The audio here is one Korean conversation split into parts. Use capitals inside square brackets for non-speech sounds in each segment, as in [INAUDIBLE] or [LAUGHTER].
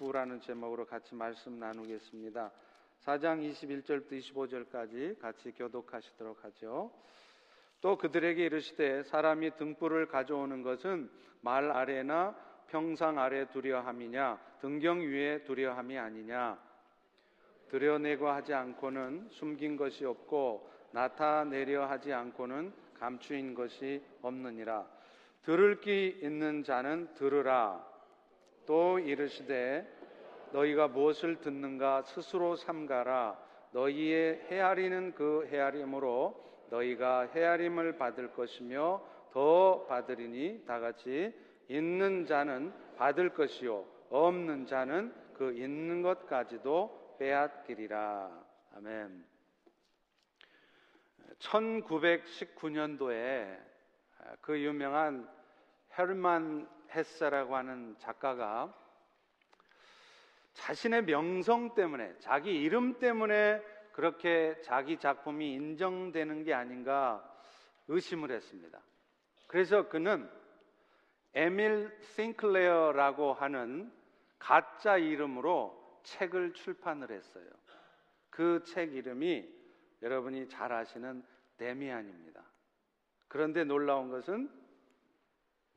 기쁘라는 제목으로 같이 말씀 나누겠습니다. 4장 21절부터 25절까지 같이 교독하시도록 하죠. 또 그들에게 이르시되 사람이 등불을 가져오는 것은 말 아래나 평상 아래 두려함이냐 등경 위에 두려함이 아니냐 드러내고 하지 않고는 숨긴 것이 없고 나타내려 하지 않고는 감추인 것이 없느니라 들을 귀 있는 자는 들으라 또 이르시되 너희가 무엇을 듣는가? 스스로 삼가라. 너희의 헤아리는 그 헤아림으로 너희가 헤아림을 받을 것이며 더 받으리니 다 같이 있는 자는 받을 것이요 없는 자는 그 있는 것까지도 빼앗기리라. 아멘. 1919년도에 그 유명한 헤르만 헤세라고 하는 작가가 자신의 명성 때문에 자기 이름 때문에 그렇게 자기 작품이 인정되는 게 아닌가 의심을 했습니다. 그래서 그는 에밀 싱클레어라고 하는 가짜 이름으로 책을 출판을 했어요. 그 책 이름이 여러분이 잘 아시는 데미안입니다. 그런데 놀라운 것은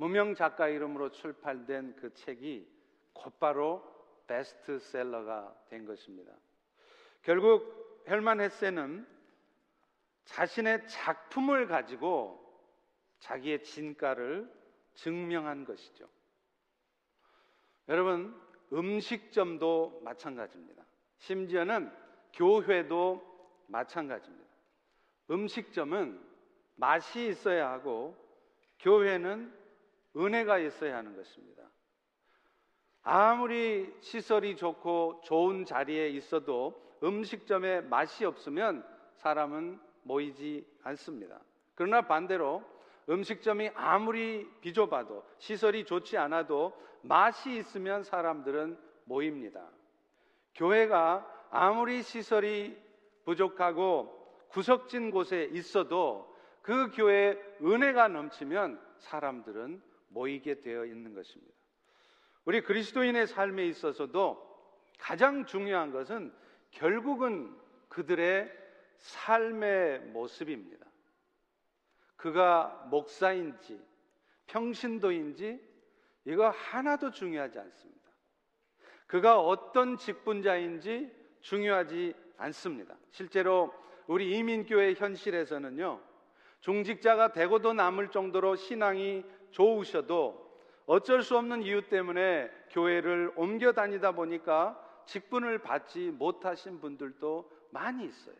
무명 작가 이름으로 출판된 그 책이 곧바로 베스트셀러가 된 것입니다. 결국 헬만 헤세는 자신의 작품을 가지고 자기의 진가를 증명한 것이죠. 여러분, 음식점도 마찬가지입니다. 심지어는 교회도 마찬가지입니다. 음식점은 맛이 있어야 하고 교회는 은혜가 있어야 하는 것입니다. 아무리 시설이 좋고 좋은 자리에 있어도 음식점에 맛이 없으면 사람은 모이지 않습니다. 그러나 반대로 음식점이 아무리 비좁아도 시설이 좋지 않아도 맛이 있으면 사람들은 모입니다. 교회가 아무리 시설이 부족하고 구석진 곳에 있어도 그 교회에 은혜가 넘치면 사람들은 모이게 되어 있는 것입니다. 우리 그리스도인의 삶에 있어서도 가장 중요한 것은 결국은 그들의 삶의 모습입니다. 그가 목사인지 평신도인지 이거 하나도 중요하지 않습니다. 그가 어떤 직분자인지 중요하지 않습니다. 실제로 우리 이민교회 현실에서는요, 중직자가 되고도 남을 정도로 신앙이 좋으셔도 어쩔 수 없는 이유 때문에 교회를 옮겨 다니다 보니까 직분을 받지 못하신 분들도 많이 있어요.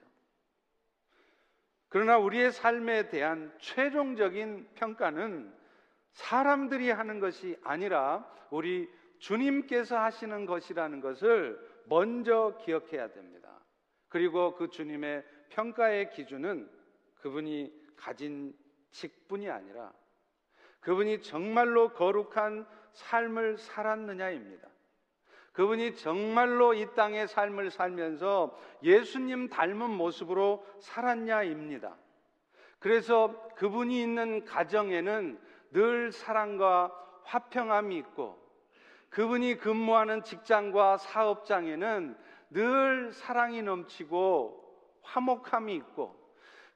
그러나 우리의 삶에 대한 최종적인 평가는 사람들이 하는 것이 아니라 우리 주님께서 하시는 것이라는 것을 먼저 기억해야 됩니다. 그리고 그 주님의 평가의 기준은 그분이 가진 직분이 아니라 그분이 정말로 거룩한 삶을 살았느냐입니다. 그분이 정말로 이 땅의 삶을 살면서 예수님 닮은 모습으로 살았냐입니다. 그래서 그분이 있는 가정에는 늘 사랑과 화평함이 있고 그분이 근무하는 직장과 사업장에는 늘 사랑이 넘치고 화목함이 있고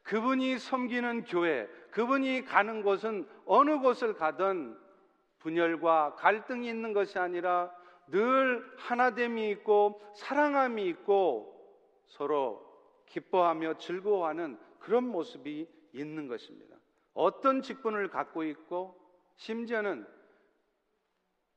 그분이 섬기는 교회, 그분이 가는 곳은 어느 곳을 가든 분열과 갈등이 있는 것이 아니라 늘 하나됨이 있고 사랑함이 있고 서로 기뻐하며 즐거워하는 그런 모습이 있는 것입니다. 어떤 직분을 갖고 있고 심지어는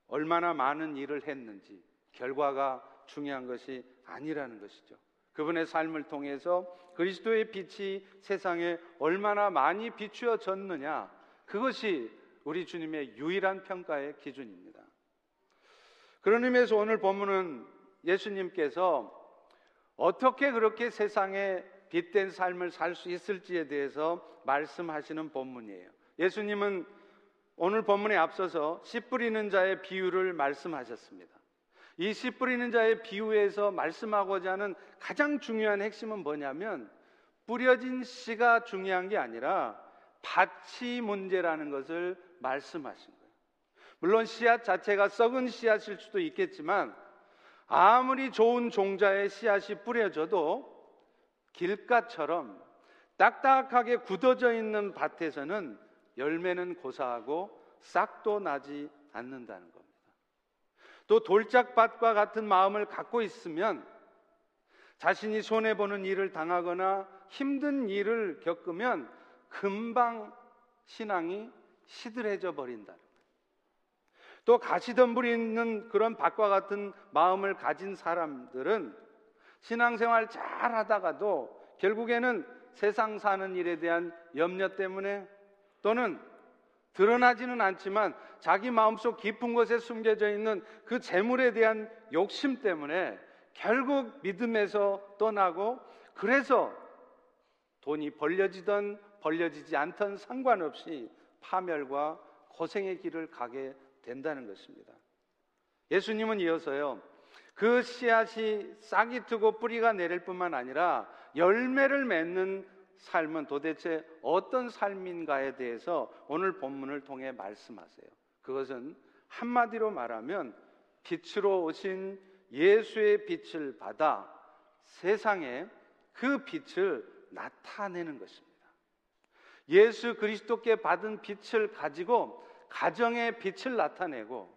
얼마나 많은 일을 했는지 결과가 중요한 것이 아니라는 것이죠. 그분의 삶을 통해서 그리스도의 빛이 세상에 얼마나 많이 비추어졌느냐 그것이 우리 주님의 유일한 평가의 기준입니다. 그런 의미에서 오늘 본문은 예수님께서 어떻게 그렇게 세상에 빛된 삶을 살 수 있을지에 대해서 말씀하시는 본문이에요. 예수님은 오늘 본문에 앞서서 씨 뿌리는 자의 비유를 말씀하셨습니다. 이 씨 뿌리는 자의 비유에서 말씀하고자 하는 가장 중요한 핵심은 뭐냐면 뿌려진 씨가 중요한 게 아니라 밭이 문제라는 것을 말씀하신 거예요. 물론 씨앗 자체가 썩은 씨앗일 수도 있겠지만 아무리 좋은 종자의 씨앗이 뿌려져도 길가처럼 딱딱하게 굳어져 있는 밭에서는 열매는 고사하고 싹도 나지 않는다는 겁니다. 또 돌짝밭과 같은 마음을 갖고 있으면 자신이 손해보는 일을 당하거나 힘든 일을 겪으면 금방 신앙이 시들해져 버린다. 또 가시덤불이 있는 그런 밭과 같은 마음을 가진 사람들은 신앙생활 잘 하다가도 결국에는 세상 사는 일에 대한 염려 때문에 또는 드러나지는 않지만 자기 마음속 깊은 곳에 숨겨져 있는 그 재물에 대한 욕심 때문에 결국 믿음에서 떠나고 그래서 돈이 벌려지던 벌려지지 않던 상관없이 파멸과 고생의 길을 가게 된다는 것입니다. 예수님은 이어서요. 그 씨앗이 싹이 트고 뿌리가 내릴 뿐만 아니라 열매를 맺는 삶은 도대체 어떤 삶인가에 대해서 오늘 본문을 통해 말씀하세요. 그것은 한마디로 말하면 빛으로 오신 예수의 빛을 받아 세상에 그 빛을 나타내는 것입니다. 예수 그리스도께 받은 빛을 가지고 가정의 빛을 나타내고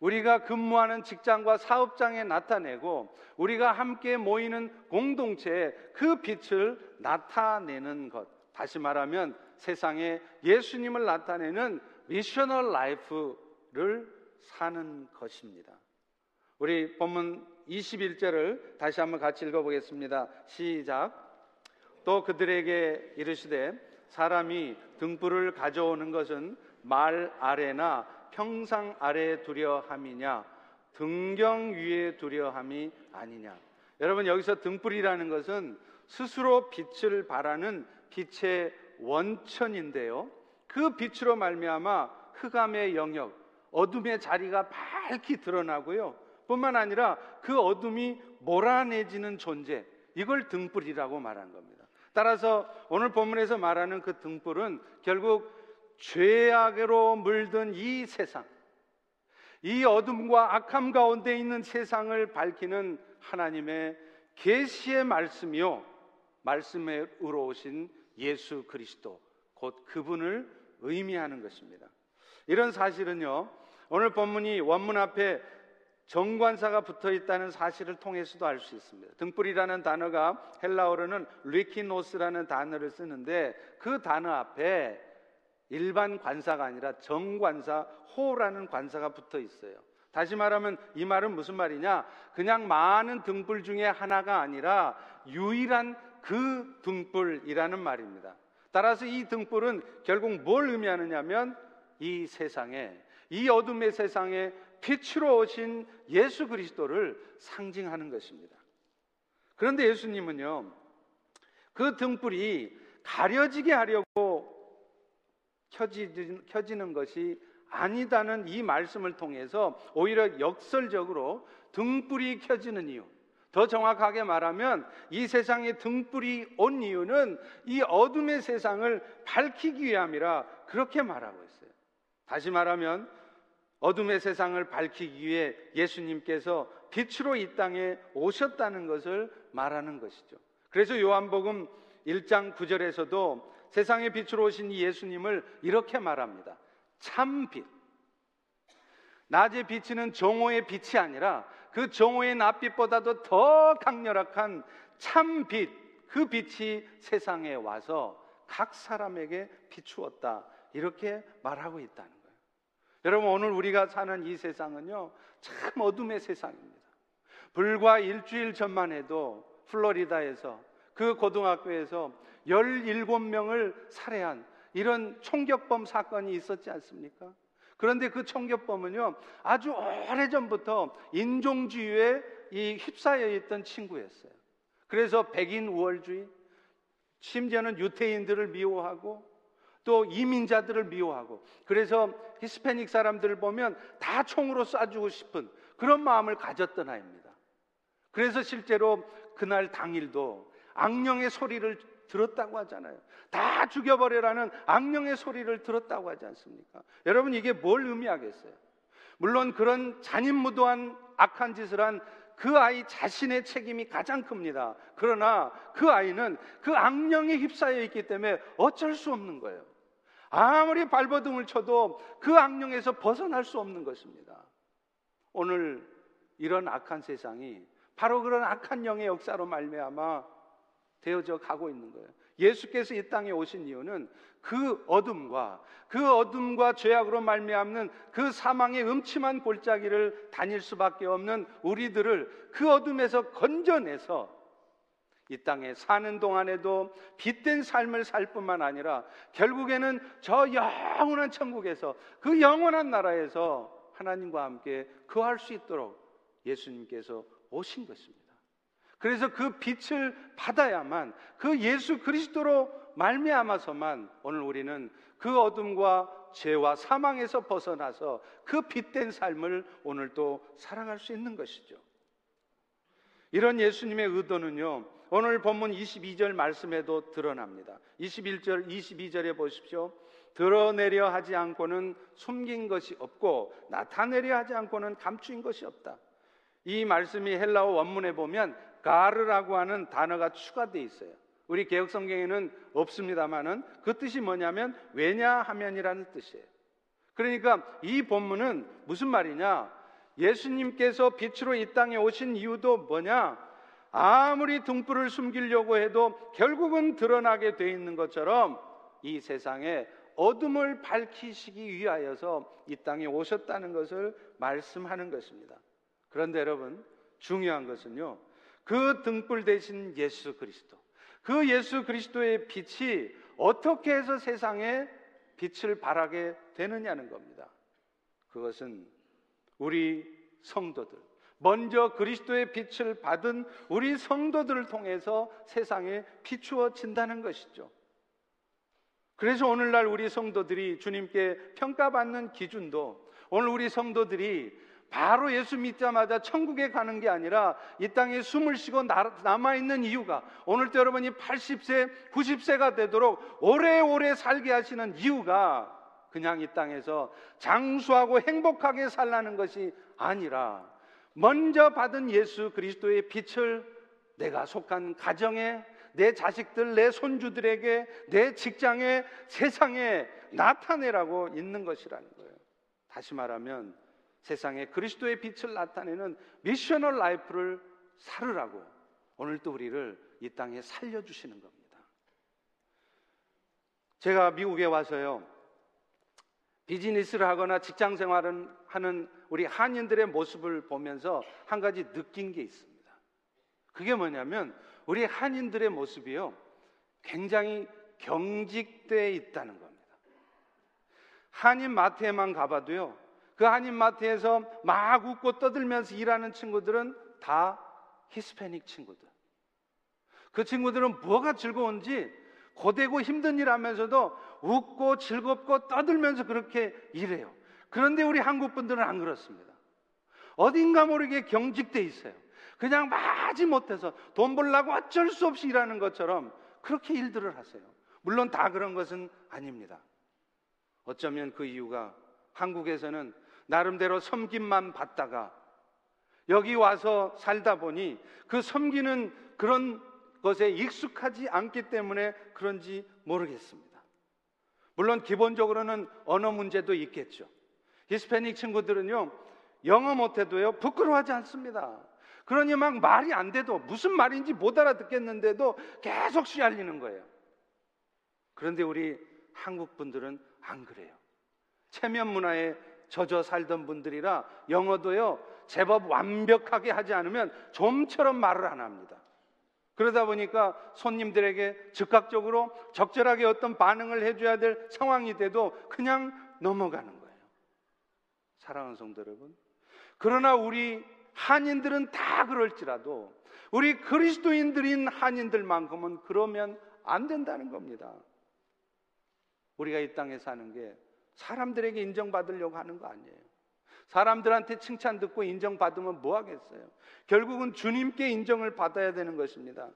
우리가 근무하는 직장과 사업장에 나타내고 우리가 함께 모이는 공동체에 그 빛을 나타내는 것. 다시 말하면 세상에 예수님을 나타내는 missional life를 사는 것입니다. 우리 본문 21절을 다시 한번 같이 읽어보겠습니다. 시작. 또 그들에게 이르시되 사람이 등불을 가져오는 것은 말 아래나 평상 아래에 두려 함이냐 등경 위에 두려 함이 아니냐. 여러분 여기서 등불이라는 것은 스스로 빛을 발하는 빛의 원천인데요. 그 빛으로 말미암아 흑암의 영역 어둠의 자리가 밝히 드러나고요. 뿐만 아니라 그 어둠이 몰아내지는 존재 이걸 등불이라고 말한 겁니다. 따라서 오늘 본문에서 말하는 그 등불은 결국 죄악으로 물든 이 세상, 이 어둠과 악함 가운데 있는 세상을 밝히는 하나님의 계시의 말씀이요. 말씀으로 오신 예수 그리스도, 곧 그분을 의미하는 것입니다. 이런 사실은요, 오늘 본문이 원문 앞에 정관사가 붙어 있다는 사실을 통해서도 알 수 있습니다. 등불이라는 단어가 헬라어로는 리키노스라는 단어를 쓰는데 그 단어 앞에 일반 관사가 아니라 정관사 호라는 관사가 붙어 있어요. 다시 말하면 이 말은 무슨 말이냐? 그냥 많은 등불 중에 하나가 아니라 유일한 그 등불이라는 말입니다. 따라서 이 등불은 결국 뭘 의미하느냐면 이 세상에 이 어둠의 세상에 빛으로 오신 예수 그리스도를 상징하는 것입니다. 그런데 예수님은요, 그 등불이 가려지게 하려고 켜지는, 켜지는 것이 아니다는 이 말씀을 통해서 오히려 역설적으로 등불이 켜지는 이유. 더 정확하게 말하면 이 세상에 등불이 온 이유는 이 어둠의 세상을 밝히기 위함이라 그렇게 말하고 있어요. 다시 말하면 어둠의 세상을 밝히기 위해 예수님께서 빛으로 이 땅에 오셨다는 것을 말하는 것이죠. 그래서 요한복음 1장 9절에서도 세상의 빛으로 오신 예수님을 이렇게 말합니다. 참 빛. 낮에 비치는 정오의 빛이 아니라 그 정오의 낯빛보다도 더 강렬한 참 빛, 그 빛이 세상에 와서 각 사람에게 비추었다. 이렇게 말하고 있다는 거예요. 여러분, 오늘 우리가 사는 이 세상은요, 참 어둠의 세상입니다. 불과 일주일 전만 해도 플로리다에서 그 고등학교에서 17명을 살해한 이런 총격범 사건이 있었지 않습니까? 그런데 그 총격범은요, 아주 오래전부터 인종주의에 이 휩싸여 있던 친구였어요. 그래서 백인 우월주의, 심지어는 유태인들을 미워하고 또 이민자들을 미워하고 그래서 히스패닉 사람들을 보면 다 총으로 쏴주고 싶은 그런 마음을 가졌던 아이입니다. 그래서 실제로 그날 당일도 악령의 소리를 들었다고 하잖아요. 다 죽여버려라는 악령의 소리를 들었다고 하지 않습니까? 여러분 이게 뭘 의미하겠어요? 물론 그런 잔인무도한 악한 짓을 한 그 아이 자신의 책임이 가장 큽니다. 그러나 그 아이는 그 악령에 휩싸여 있기 때문에 어쩔 수 없는 거예요. 아무리 발버둥을 쳐도 그 악령에서 벗어날 수 없는 것입니다. 오늘 이런 악한 세상이 바로 그런 악한 영의 역사로 말미암아 되어져 가고 있는 거예요. 예수께서 이 땅에 오신 이유는 그 어둠과 그 어둠과 죄악으로 말미암는 그 사망의 음침한 골짜기를 다닐 수밖에 없는 우리들을 그 어둠에서 건져내서 이 땅에 사는 동안에도 빛된 삶을 살 뿐만 아니라 결국에는 저 영원한 천국에서 그 영원한 나라에서 하나님과 함께 거할 수 있도록 예수님께서 오신 것입니다. 그래서 그 빛을 받아야만 그 예수 그리스도로 말미암아서만 오늘 우리는 그 어둠과 죄와 사망에서 벗어나서 그 빛된 삶을 오늘 또 살아갈 수 있는 것이죠. 이런 예수님의 의도는요. 오늘 본문 22절 말씀에도 드러납니다. 21절, 22절에 보십시오. 드러내려 하지 않고는 숨긴 것이 없고 나타내려 하지 않고는 감추인 것이 없다. 이 말씀이 헬라어 원문에 보면 가르라고 하는 단어가 추가되어 있어요. 우리 개혁 성경에는 없습니다만은 그 뜻이 뭐냐면 왜냐하면이라는 뜻이에요. 그러니까 이 본문은 무슨 말이냐? 예수님께서 빛으로 이 땅에 오신 이유도 뭐냐? 아무리 등불을 숨기려고 해도 결국은 드러나게 돼 있는 것처럼 이 세상에 어둠을 밝히시기 위하여서 이 땅에 오셨다는 것을 말씀하는 것입니다. 그런데 여러분, 중요한 것은요, 그 등불 대신 예수 그리스도, 그 예수 그리스도의 빛이 어떻게 해서 세상에 빛을 발하게 되느냐는 겁니다. 그것은 우리 성도들, 먼저 그리스도의 빛을 받은 우리 성도들을 통해서 세상에 비추어진다는 것이죠. 그래서 오늘날 우리 성도들이 주님께 평가받는 기준도 오늘 우리 성도들이 바로 예수 믿자마자 천국에 가는 게 아니라 이 땅에 숨을 쉬고 남아 있는 이유가 오늘도 여러분이 80세, 90세가 되도록 오래오래 살게 하시는 이유가 그냥 이 땅에서 장수하고 행복하게 살라는 것이 아니라 먼저 받은 예수 그리스도의 빛을 내가 속한 가정에 내 자식들, 내 손주들에게, 내 직장에, 세상에 나타내라고 있는 것이라는 거예요. 다시 말하면 세상에 그리스도의 빛을 나타내는 missional life를 살으라고 오늘도 우리를 이 땅에 살려주시는 겁니다. 제가 미국에 와서요, 비즈니스를 하거나 직장 생활을 하는 우리 한인들의 모습을 보면서 한 가지 느낀 게 있습니다. 그게 뭐냐면 우리 한인들의 모습이요, 굉장히 경직되어 있다는 겁니다. 한인 마트에만 가봐도요, 그 한인 마트에서 막 웃고 떠들면서 일하는 친구들은 다 히스패닉 친구들. 그 친구들은 뭐가 즐거운지 고되고 힘든 일 하면서도 웃고 즐겁고 떠들면서 그렇게 일해요. 그런데 우리 한국 분들은 안 그렇습니다. 어딘가 모르게 경직돼 있어요. 그냥 마지 못해서 돈 벌라고 어쩔 수 없이 일하는 것처럼 그렇게 일들을 하세요. 물론 다 그런 것은 아닙니다. 어쩌면 그 이유가 한국에서는 나름대로 섬김만 받다가 여기 와서 살다 보니 그 섬기는 그런 것에 익숙하지 않기 때문에 그런지 모르겠습니다. 물론 기본적으로는 언어 문제도 있겠죠. 히스패닉 친구들은요, 영어 못해도요, 부끄러워하지 않습니다. 그러니 막 말이 안 돼도 무슨 말인지 못 알아듣겠는데도 계속 씨알리는 거예요. 그런데 우리 한국 분들은 안 그래요. 체면 문화에 젖어 살던 분들이라 영어도요, 제법 완벽하게 하지 않으면 좀처럼 말을 안 합니다. 그러다 보니까 손님들에게 즉각적으로 적절하게 어떤 반응을 해줘야 될 상황이 돼도 그냥 넘어가는 거예요. 사랑하는 성도 여러분. 그러나 우리 한인들은 다 그럴지라도 우리 그리스도인들인 한인들만큼은 그러면 안 된다는 겁니다. 우리가 이 땅에 사는 게 사람들에게 인정받으려고 하는 거 아니에요. 사람들한테 칭찬 듣고 인정받으면 뭐 하겠어요? 결국은 주님께 인정을 받아야 되는 것입니다.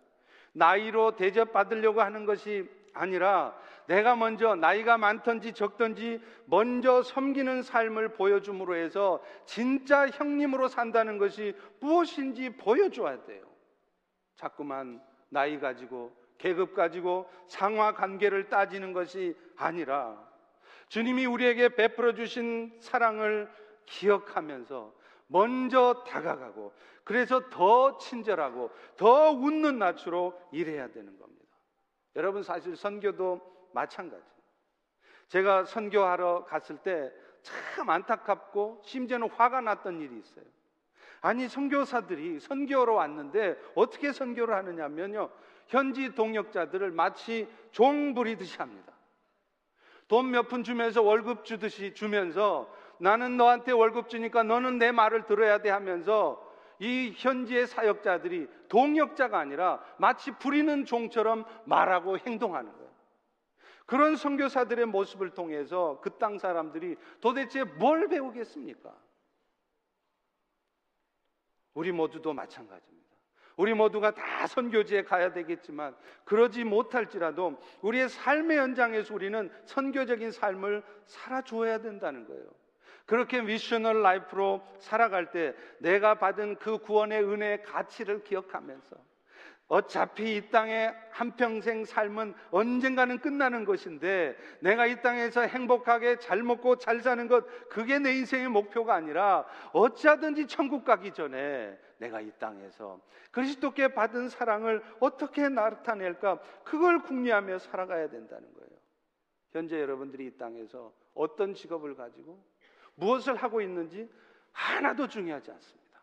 나이로 대접받으려고 하는 것이 아니라 내가 먼저 나이가 많든지 적든지 먼저 섬기는 삶을 보여줌으로 해서 진짜 형님으로 산다는 것이 무엇인지 보여줘야 돼요. 자꾸만 나이 가지고 계급 가지고 상하 관계를 따지는 것이 아니라 주님이 우리에게 베풀어 주신 사랑을 기억하면서 먼저 다가가고 그래서 더 친절하고 더 웃는 낯으로 일해야 되는 겁니다. 여러분 사실 선교도 마찬가지. 제가 선교하러 갔을 때 참 안타깝고 심지어는 화가 났던 일이 있어요. 아니 선교사들이 선교로 왔는데 어떻게 선교를 하느냐면요. 현지 동역자들을 마치 종 부리듯이 합니다. 돈 몇 푼 주면서 월급 주듯이 주면서 나는 너한테 월급 주니까 너는 내 말을 들어야 돼 하면서 이 현지의 사역자들이 동역자가 아니라 마치 부리는 종처럼 말하고 행동하는 거예요. 그런 선교사들의 모습을 통해서 그 땅 사람들이 도대체 뭘 배우겠습니까? 우리 모두도 마찬가지입니다. 우리 모두가 다 선교지에 가야 되겠지만 그러지 못할지라도 우리의 삶의 현장에서 우리는 선교적인 삶을 살아줘야 된다는 거예요. 그렇게 미셔널 라이프로 살아갈 때 내가 받은 그 구원의 은혜의 가치를 기억하면서 어차피 이 땅의 한평생 삶은 언젠가는 끝나는 것인데 내가 이 땅에서 행복하게 잘 먹고 잘 사는 것 그게 내 인생의 목표가 아니라 어찌하든지 천국 가기 전에 내가 이 땅에서 그리스도께 받은 사랑을 어떻게 나타낼까 그걸 궁리하며 살아가야 된다는 거예요. 현재 여러분들이 이 땅에서 어떤 직업을 가지고 무엇을 하고 있는지 하나도 중요하지 않습니다.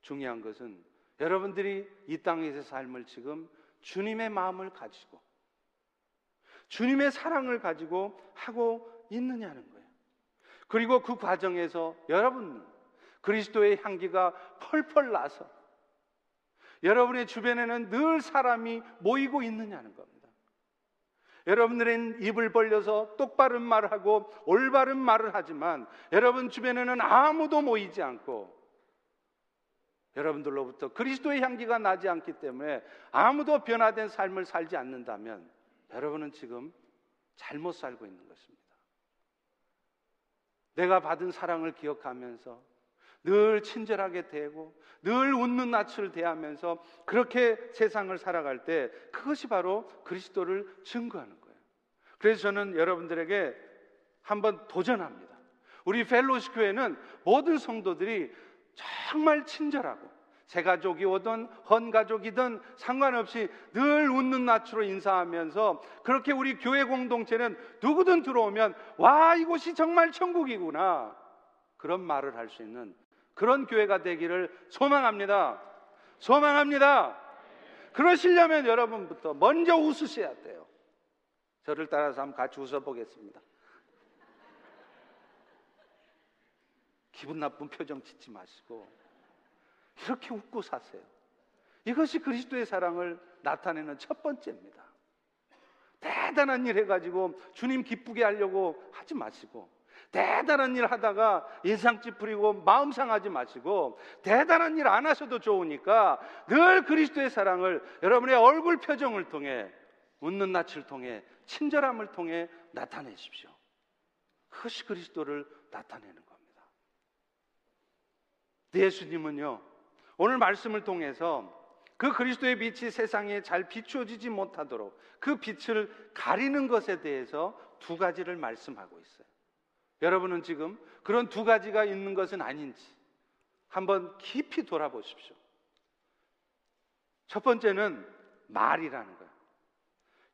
중요한 것은 여러분들이 이 땅에서 삶을 지금 주님의 마음을 가지고 주님의 사랑을 가지고 하고 있느냐는 거예요. 그리고 그 과정에서 여러분 그리스도의 향기가 펄펄 나서 여러분의 주변에는 늘 사람이 모이고 있느냐는 겁니다. 여러분들은 입을 벌려서 똑바른 말을 하고 올바른 말을 하지만 여러분 주변에는 아무도 모이지 않고 여러분들로부터 그리스도의 향기가 나지 않기 때문에 아무도 변화된 삶을 살지 않는다면 여러분은 지금 잘못 살고 있는 것입니다. 내가 받은 사랑을 기억하면서 늘 친절하게 대고 늘 웃는 낯을 대하면서 그렇게 세상을 살아갈 때 그것이 바로 그리스도를 증거하는 거예요. 그래서 저는 여러분들에게 한번 도전합니다. 우리 펠로시 교회는 모든 성도들이 정말 친절하고 새 가족이 오든 헌 가족이든 상관없이 늘 웃는 낯으로 인사하면서 그렇게 우리 교회 공동체는 누구든 들어오면 와 이곳이 정말 천국이구나 그런 말을 할 수 있는 그런 교회가 되기를 소망합니다. 소망합니다. 그러시려면 여러분부터 먼저 웃으셔야 돼요. 저를 따라서 한번 같이 웃어보겠습니다. 기분 나쁜 표정 짓지 마시고 이렇게 웃고 사세요. 이것이 그리스도의 사랑을 나타내는 첫 번째입니다. 대단한 일 해가지고 주님 기쁘게 하려고 하지 마시고 대단한 일 하다가 인상 찌푸리고 마음 상하지 마시고 대단한 일 안 하셔도 좋으니까 늘 그리스도의 사랑을 여러분의 얼굴 표정을 통해 웃는 낯을 통해 친절함을 통해 나타내십시오. 그것이 그리스도를 나타내는 겁니다. 예수님은요, 오늘 말씀을 통해서 그 그리스도의 빛이 세상에 잘 비추어지지 못하도록 그 빛을 가리는 것에 대해서 두 가지를 말씀하고 있어요. 여러분은 지금 그런 두 가지가 있는 것은 아닌지 한번 깊이 돌아보십시오. 첫 번째는 말이라는 거예요.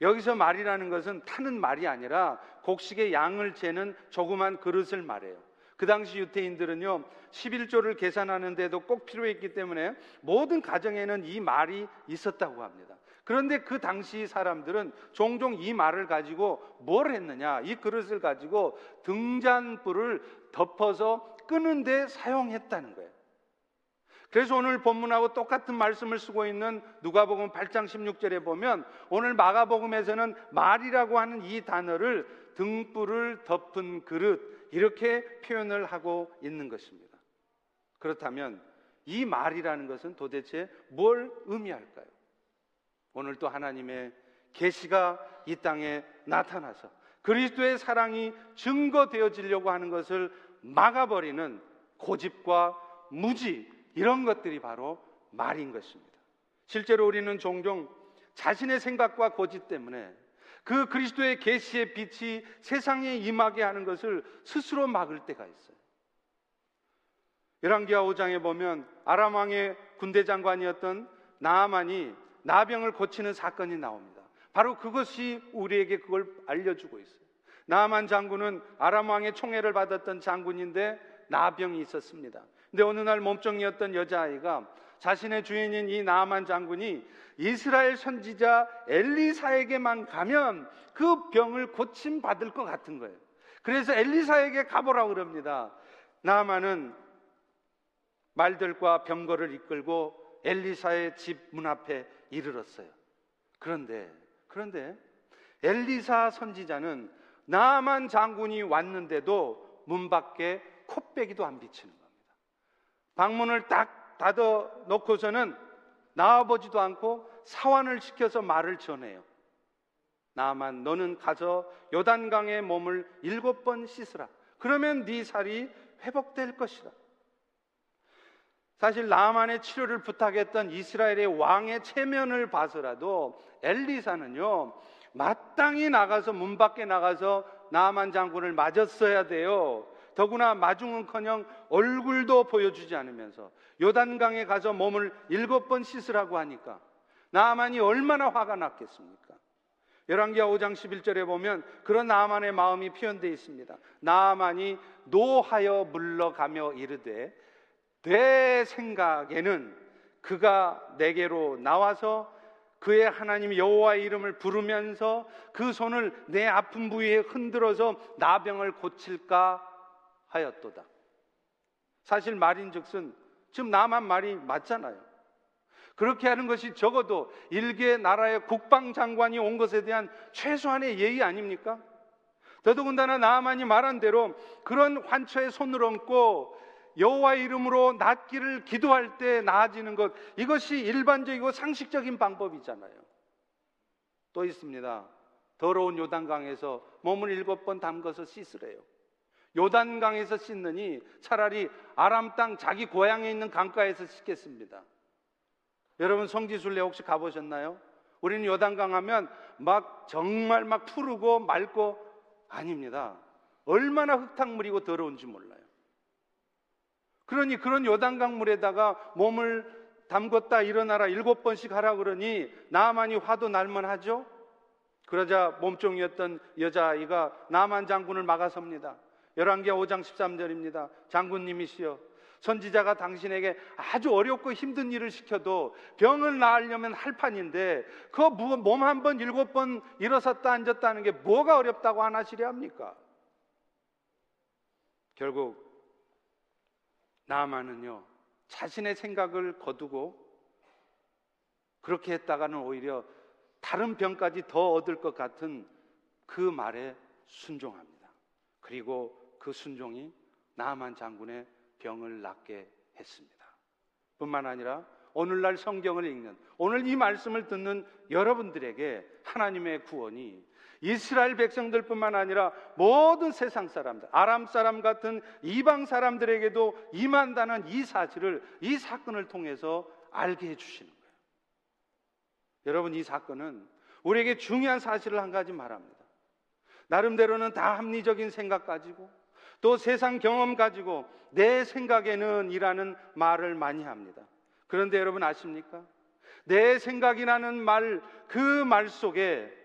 여기서 말이라는 것은 타는 말이 아니라 곡식의 양을 재는 조그만 그릇을 말해요. 그 당시 유태인들은요, 11조를 계산하는데도 꼭 필요했기 때문에 모든 가정에는 이 말이 있었다고 합니다. 그런데 그 당시 사람들은 종종 이 말을 가지고 뭘 했느냐? 이 그릇을 가지고 등잔불을 덮어서 끄는데 사용했다는 거예요. 그래서 오늘 본문하고 똑같은 말씀을 쓰고 있는 누가복음 8장 16절에 보면 오늘 마가복음에서는 말이라고 하는 이 단어를 등불을 덮은 그릇 이렇게 표현을 하고 있는 것입니다. 그렇다면 이 말이라는 것은 도대체 뭘 의미할까요? 오늘 또 하나님의 계시가 이 땅에 나타나서 그리스도의 사랑이 증거되어지려고 하는 것을 막아버리는 고집과 무지 이런 것들이 바로 말인 것입니다. 실제로 우리는 종종 자신의 생각과 고집 때문에 그 그리스도의 계시의 빛이 세상에 임하게 하는 것을 스스로 막을 때가 있어요. 열왕기하 5장에 보면 아람 왕의 군대 장관이었던 나아만이 나병을 고치는 사건이 나옵니다. 바로 그것이 우리에게 그걸 알려주고 있어요. 나아만 장군은 아람 왕의 총애를 받았던 장군인데 나병이 있었습니다. 근데 어느 날 몸종이었던 여자아이가 자신의 주인인 이 나아만 장군이 이스라엘 선지자 엘리사에게만 가면 그 병을 고침 받을 것 같은 거예요. 그래서 엘리사에게 가보라고 그럽니다. 나아만은 말들과 병거를 이끌고 엘리사의 집 문 앞에 이르렀어요. 그런데 그런데 엘리사 선지자는 나만 장군이 왔는데도 문 밖에 콧배기도 안 비치는 겁니다. 방문을 딱 닫아 놓고서는 나와보지도 않고 사환을 시켜서 말을 전해요. 나만 너는 가서 요단강에 몸을 일곱 번 씻으라. 그러면 네 살이 회복될 것이다. 사실 나만의 치료를 부탁했던 이스라엘의 왕의 체면을 봐서라도 엘리사는요 마땅히 나가서 문 밖에 나가서 나만 장군을 맞았어야 돼요. 더구나 마중은커녕 얼굴도 보여주지 않으면서 요단강에 가서 몸을 일곱 번 씻으라고 하니까 나만이 얼마나 화가 났겠습니까? 열왕기하 5장 11절에 보면 그런 나만의 마음이 표현되어 있습니다. 나만이 노하여 물러가며 이르되 내 생각에는 그가 내게로 나와서 그의 하나님 여호와의 이름을 부르면서 그 손을 내 아픈 부위에 흔들어서 나병을 고칠까 하였도다. 사실 말인즉슨 지금 나만 말이 맞잖아요. 그렇게 하는 것이 적어도 일개 나라의 국방장관이 온 것에 대한 최소한의 예의 아닙니까? 더더군다나 나만이 말한 대로 그런 환처에 손을 얹고 여호와 이름으로 낫기를 기도할 때 나아지는 것 이것이 일반적이고 상식적인 방법이잖아요. 또 있습니다. 더러운 요단강에서 몸을 일곱 번 담궈서 씻으래요. 요단강에서 씻느니 차라리 아람 땅 자기 고향에 있는 강가에서 씻겠습니다. 여러분 성지순례 혹시 가보셨나요? 우리는 요단강 하면 막 정말 막 푸르고 맑고 아닙니다. 얼마나 흙탕물이고 더러운지 몰라요. 그러니 그런 요단강 물에다가 몸을 담궜다 일어나라 일곱 번씩 하라 그러니 나만이 화도 날만 하죠. 그러자 몸종이었던 여자아이가 나만 장군을 막아섭니다. 열왕기하 5장 13절입니다. 장군님이시여 선지자가 당신에게 아주 어렵고 힘든 일을 시켜도 병을 나으려면 할 판인데 그 몸 한 번 일곱 번 일어섰다 앉았다 하는 게 뭐가 어렵다고 하나시려 합니까? 결국 나만은요 자신의 생각을 거두고 그렇게 했다가는 오히려 다른 병까지 더 얻을 것 같은 그 말에 순종합니다. 그리고 그 순종이 나만 장군의 병을 낫게 했습니다. 뿐만 아니라 오늘날 성경을 읽는 오늘 이 말씀을 듣는 여러분들에게 하나님의 구원이 이스라엘 백성들뿐만 아니라 모든 세상 사람들, 아람 사람 같은 이방 사람들에게도 임한다는 이 사실을 이 사건을 통해서 알게 해 주시는 거예요. 여러분 이 사건은 우리에게 중요한 사실을 한 가지 말합니다. 나름대로는 다 합리적인 생각 가지고 또 세상 경험 가지고 내 생각에는 이라는 말을 많이 합니다. 그런데 여러분 아십니까? 내 생각이라는 말, 그 말 속에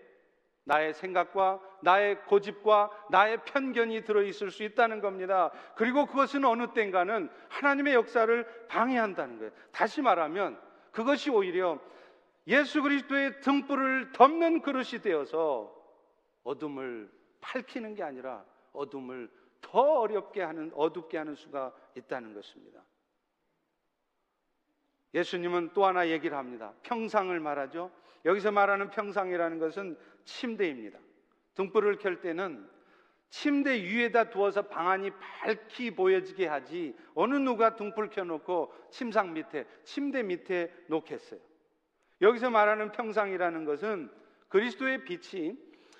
나의 생각과 나의 고집과 나의 편견이 들어있을 수 있다는 겁니다. 그리고 그것은 어느 때인가는 하나님의 역사를 방해한다는 거예요. 다시 말하면 그것이 오히려 예수 그리스도의 등불을 덮는 그릇이 되어서 어둠을 밝히는 게 아니라 어둠을 더 어렵게 하는 어둡게 하는 수가 있다는 것입니다. 예수님은 또 하나 얘기를 합니다. 평상을 말하죠. 여기서 말하는 평상이라는 것은 침대입니다. 등불을 켤 때는 침대 위에다 두어서 방안이 밝히 보여지게 하지 어느 누가 등불 켜놓고 침상 밑에 침대 밑에 놓겠어요. 여기서 말하는 평상이라는 것은 그리스도의 빛이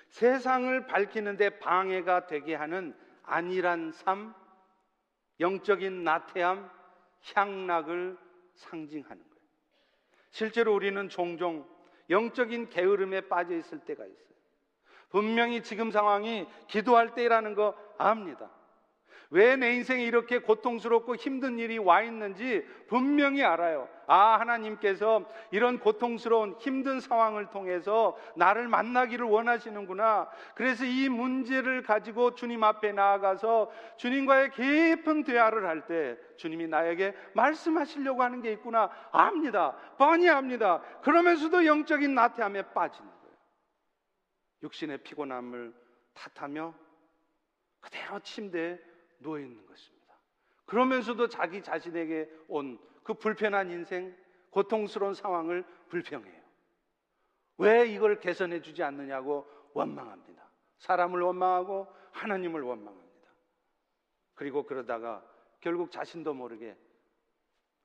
세상을 밝히는데 방해가 되게 하는 안일한 삶, 영적인 나태함, 향락을 상징하는 거예요. 실제로 우리는 종종 영적인 게으름에 빠져 있을 때가 있어요. 분명히 지금 상황이 기도할 때라는 거 압니다. 왜 내 인생에 이렇게 고통스럽고 힘든 일이 와 있는지 분명히 알아요. 아, 하나님께서 이런 고통스러운 힘든 상황을 통해서 나를 만나기를 원하시는구나. 그래서 이 문제를 가지고 주님 앞에 나아가서 주님과의 깊은 대화를 할 때 주님이 나에게 말씀하시려고 하는 게 있구나. 압니다. 뻔히 압니다. 그러면서도 영적인 나태함에 빠지는 거예요. 육신의 피곤함을 탓하며 그대로 침대에 누워 있는 것입니다. 그러면서도 자기 자신에게 온 그 불편한 인생, 고통스러운 상황을 불평해요. 왜 이걸 개선해 주지 않느냐고 원망합니다. 사람을 원망하고 하나님을 원망합니다. 그리고 그러다가 결국 자신도 모르게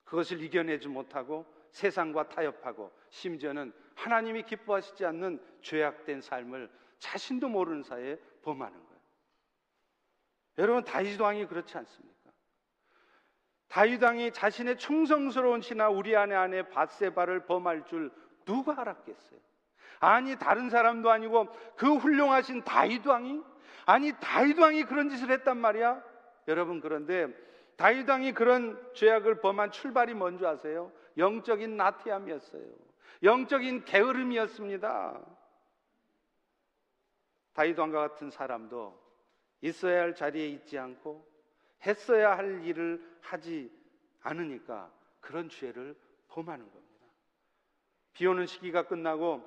그것을 이겨내지 못하고 세상과 타협하고 심지어는 하나님이 기뻐하시지 않는 죄악된 삶을 자신도 모르는 사이에 범하는 거예요. 여러분 다윗 왕이 그렇지 않습니까? 다윗 왕이 자신의 충성스러운 신하 우리 안에 안에 바세바를 범할 줄 누가 알았겠어요? 아니 다른 사람도 아니고 그 훌륭하신 다윗 왕이 아니 다윗 왕이 그런 짓을 했단 말이야. 여러분 그런데 다윗 왕이 그런 죄악을 범한 출발이 뭔지 아세요? 영적인 나태함이었어요. 영적인 게으름이었습니다. 다윗 왕과 같은 사람도 있어야 할 자리에 있지 않고 했어야 할 일을 하지 않으니까 그런 죄를 범하는 겁니다. 비 오는 시기가 끝나고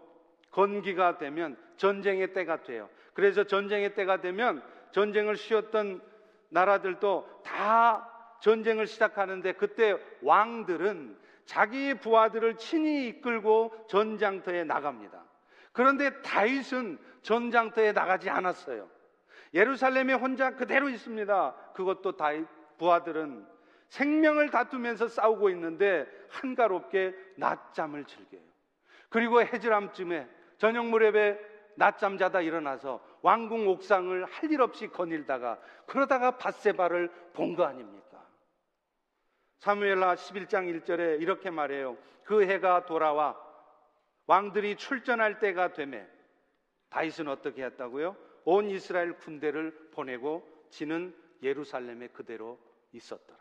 건기가 되면 전쟁의 때가 돼요. 그래서 전쟁의 때가 되면 전쟁을 쉬었던 나라들도 다 전쟁을 시작하는데 그때 왕들은 자기 부하들을 친히 이끌고 전장터에 나갑니다. 그런데 다윗은 전장터에 나가지 않았어요. 예루살렘에 혼자 그대로 있습니다. 그것도 다윗 부하들은 생명을 다투면서 싸우고 있는데 한가롭게 낮잠을 즐겨요. 그리고 해질함쯤에 저녁 무렵에 낮잠 자다 일어나서 왕궁 옥상을 할 일 없이 거닐다가 그러다가 바세바를 본 거 아닙니까? 사무엘라 11장 1절에 이렇게 말해요. 그 해가 돌아와 왕들이 출전할 때가 되매 다윗은 어떻게 했다고요? 온 이스라엘 군대를 보내고 지는 예루살렘에 그대로 있었더라.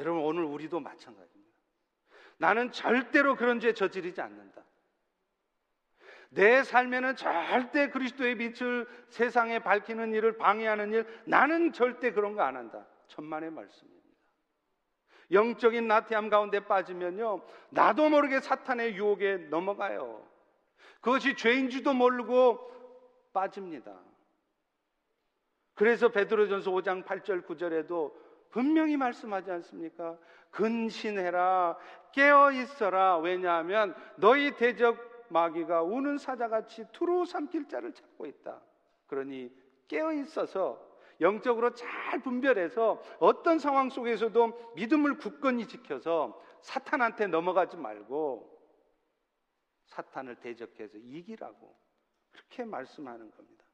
여러분 오늘 우리도 마찬가지입니다. 나는 절대로 그런 죄 저지르지 않는다. 내 삶에는 절대 그리스도의 빛을 세상에 밝히는 일을 방해하는 일 나는 절대 그런 거 안 한다. 천만의 말씀입니다. 영적인 나태함 가운데 빠지면요. 나도 모르게 사탄의 유혹에 넘어가요. 그것이 죄인지도 모르고 빠집니다. 그래서 베드로전서 5장 8절 9절에도 분명히 말씀하지 않습니까? 근신해라 깨어 있어라 왜냐하면 너희 대적 마귀가 우는 사자같이 투루 삼킬 자를 찾고 있다. 그러니 깨어 있어서 영적으로 잘 분별해서 어떤 상황 속에서도 믿음을 굳건히 지켜서 사탄한테 넘어가지 말고 사탄을 대적해서 이기라고 그렇게 말씀하는 겁니다.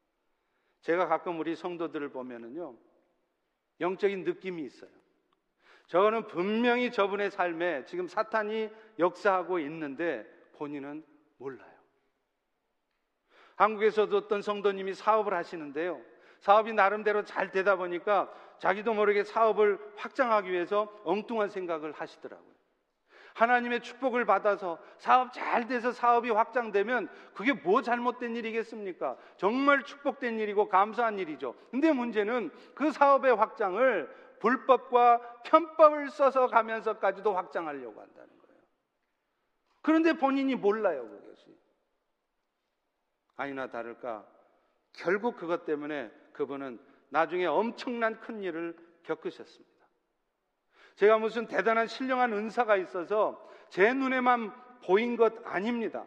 제가 가끔 우리 성도들을 보면은요, 영적인 느낌이 있어요. 저는 분명히 저분의 삶에 지금 사탄이 역사하고 있는데 본인은 몰라요. 한국에서도 어떤 성도님이 사업을 하시는데요. 사업이 나름대로 잘 되다 보니까 자기도 모르게 사업을 확장하기 위해서 엉뚱한 생각을 하시더라고요. 하나님의 축복을 받아서 사업 잘 돼서 사업이 확장되면 그게 뭐 잘못된 일이겠습니까? 정말 축복된 일이고 감사한 일이죠. 근데 문제는 그 사업의 확장을 불법과 편법을 써서 가면서까지도 확장하려고 한다는 거예요. 그런데 본인이 몰라요, 그것이. 아니나 다를까 결국 그것 때문에 그분은 나중에 엄청난 큰 일을 겪으셨습니다. 제가 무슨 대단한 신령한 은사가 있어서 제 눈에만 보인 것 아닙니다.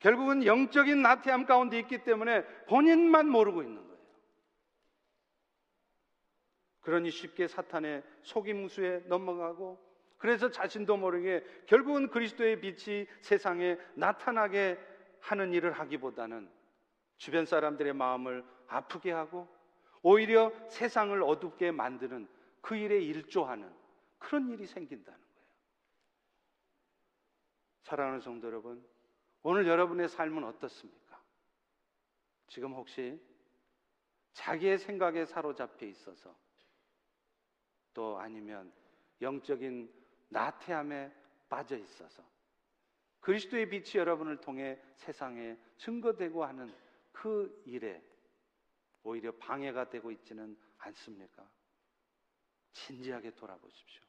결국은 영적인 나태함 가운데 있기 때문에 본인만 모르고 있는 거예요. 그러니 쉽게 사탄의 속임수에 넘어가고 그래서 자신도 모르게 결국은 그리스도의 빛이 세상에 나타나게 하는 일을 하기보다는 주변 사람들의 마음을 아프게 하고 오히려 세상을 어둡게 만드는 그 일에 일조하는 그런 일이 생긴다는 거예요. 사랑하는 성도 여러분, 오늘 여러분의 삶은 어떻습니까? 지금 혹시 자기의 생각에 사로잡혀 있어서 또 아니면 영적인 나태함에 빠져 있어서 그리스도의 빛이 여러분을 통해 세상에 증거되고 하는 그 일에 오히려 방해가 되고 있지는 않습니까? 진지하게 돌아보십시오.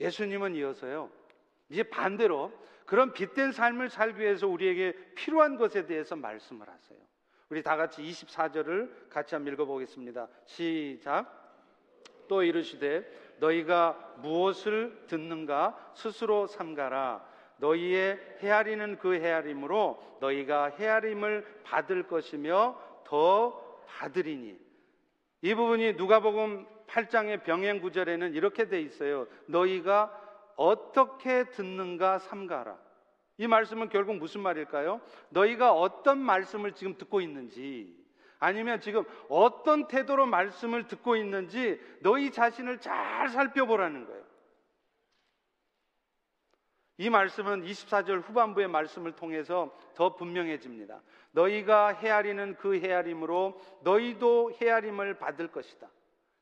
예수님은 이어서요, 이제 반대로 그런 빛된 삶을 살기 위해서 우리에게 필요한 것에 대해서 말씀을 하세요. 우리 다 같이 24절을 같이 한번 읽어보겠습니다. 시작. 또 이르시되 너희가 무엇을 듣는가 스스로 삼가라. 너희의 헤아리는 그 헤아림으로 너희가 헤아림을 받을 것이며 더 받으리니. 이 부분이 누가복음 8장의 병행 구절에는 이렇게 돼 있어요. 너희가 어떻게 듣는가 삼가라. 이 말씀은 결국 무슨 말일까요? 너희가 어떤 말씀을 지금 듣고 있는지 아니면 지금 어떤 태도로 말씀을 듣고 있는지 너희 자신을 잘 살펴보라는 거예요. 이 말씀은 24절 후반부의 말씀을 통해서 더 분명해집니다. 너희가 헤아리는 그 헤아림으로 너희도 헤아림을 받을 것이다.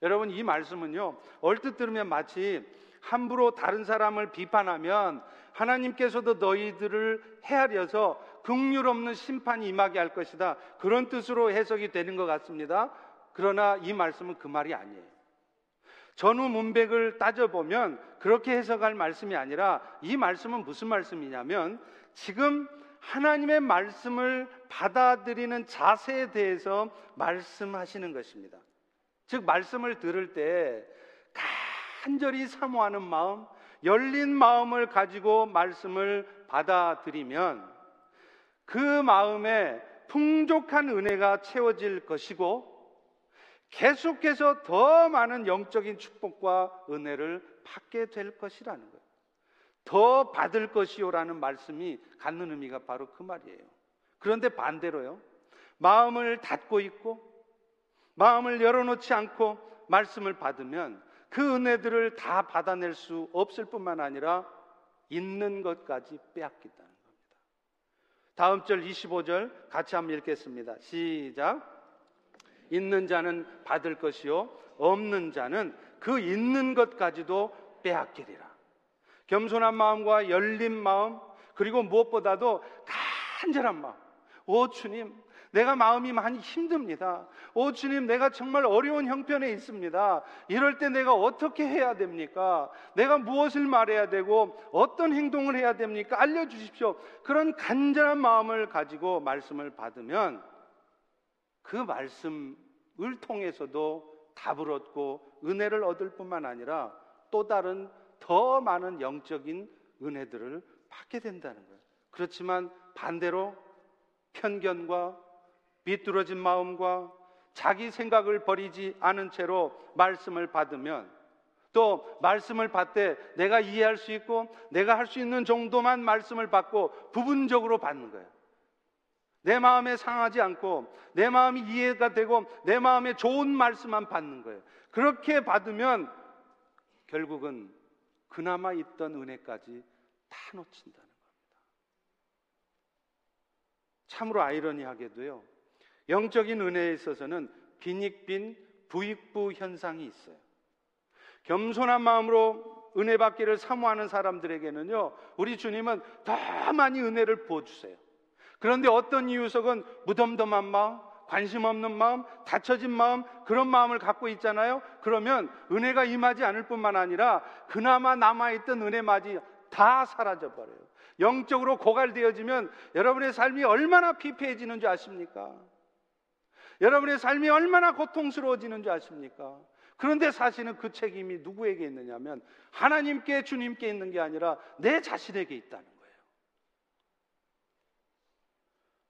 여러분 이 말씀은요. 얼뜻 들으면 마치 함부로 다른 사람을 비판하면 하나님께서도 너희들을 헤아려서 극률 없는 심판이 임하게 할 것이다. 그런 뜻으로 해석이 되는 것 같습니다. 그러나 이 말씀은 그 말이 아니에요. 전후 문백을 따져보면 그렇게 해석할 말씀이 아니라 이 말씀은 무슨 말씀이냐면 지금 하나님의 말씀을 받아들이는 자세에 대해서 말씀하시는 것입니다. 즉, 말씀을 들을 때 간절히 사모하는 마음, 열린 마음을 가지고 말씀을 받아들이면 그 마음에 풍족한 은혜가 채워질 것이고 계속해서 더 많은 영적인 축복과 은혜를 받게 될 것이라는 거예요. 더 받을 것이요라는 말씀이 갖는 의미가 바로 그 말이에요. 그런데 반대로요. 마음을 닫고 있고 마음을 열어놓지 않고 말씀을 받으면 그 은혜들을 다 받아낼 수 없을 뿐만 아니라 있는 것까지 빼앗긴다는 겁니다. 다음 절 25절 같이 한번 읽겠습니다. 시작. 있는 자는 받을 것이요 없는 자는 그 있는 것까지도 빼앗기리라. 겸손한 마음과 열린 마음 그리고 무엇보다도 간절한 마음. 오 주님, 내가 마음이 많이 힘듭니다. 오 주님, 내가 정말 어려운 형편에 있습니다. 이럴 때 내가 어떻게 해야 됩니까? 내가 무엇을 말해야 되고 어떤 행동을 해야 됩니까? 알려 주십시오. 그런 간절한 마음을 가지고 말씀을 받으면 그 말씀을 통해서도 답을 얻고 은혜를 얻을 뿐만 아니라 또 다른 더 많은 영적인 은혜들을 받게 된다는 거예요. 그렇지만 반대로 편견과 비뚤어진 마음과 자기 생각을 버리지 않은 채로 말씀을 받으면 또 말씀을 받되 내가 이해할 수 있고 내가 할 수 있는 정도만 말씀을 받고 부분적으로 받는 거예요. 내 마음에 상하지 않고 내 마음이 이해가 되고 내 마음에 좋은 말씀만 받는 거예요. 그렇게 받으면 결국은 그나마 있던 은혜까지 다 놓친다는 겁니다. 참으로 아이러니하게도요. 영적인 은혜에 있어서는 빈익빈 부익부 현상이 있어요. 겸손한 마음으로 은혜 받기를 사모하는 사람들에게는요, 우리 주님은 더 많이 은혜를 부어 주세요. 그런데 어떤 이유석은 무덤덤한 마음, 관심 없는 마음, 닫혀진 마음, 그런 마음을 갖고 있잖아요. 그러면 은혜가 임하지 않을 뿐만 아니라 그나마 남아있던 은혜마저 다 사라져버려요. 영적으로 고갈되어지면 여러분의 삶이 얼마나 피폐해지는 줄 아십니까? 여러분의 삶이 얼마나 고통스러워지는 줄 아십니까? 그런데 사실은 그 책임이 누구에게 있느냐면 하나님께 주님께 있는 게 아니라 내 자신에게 있다는 거예요.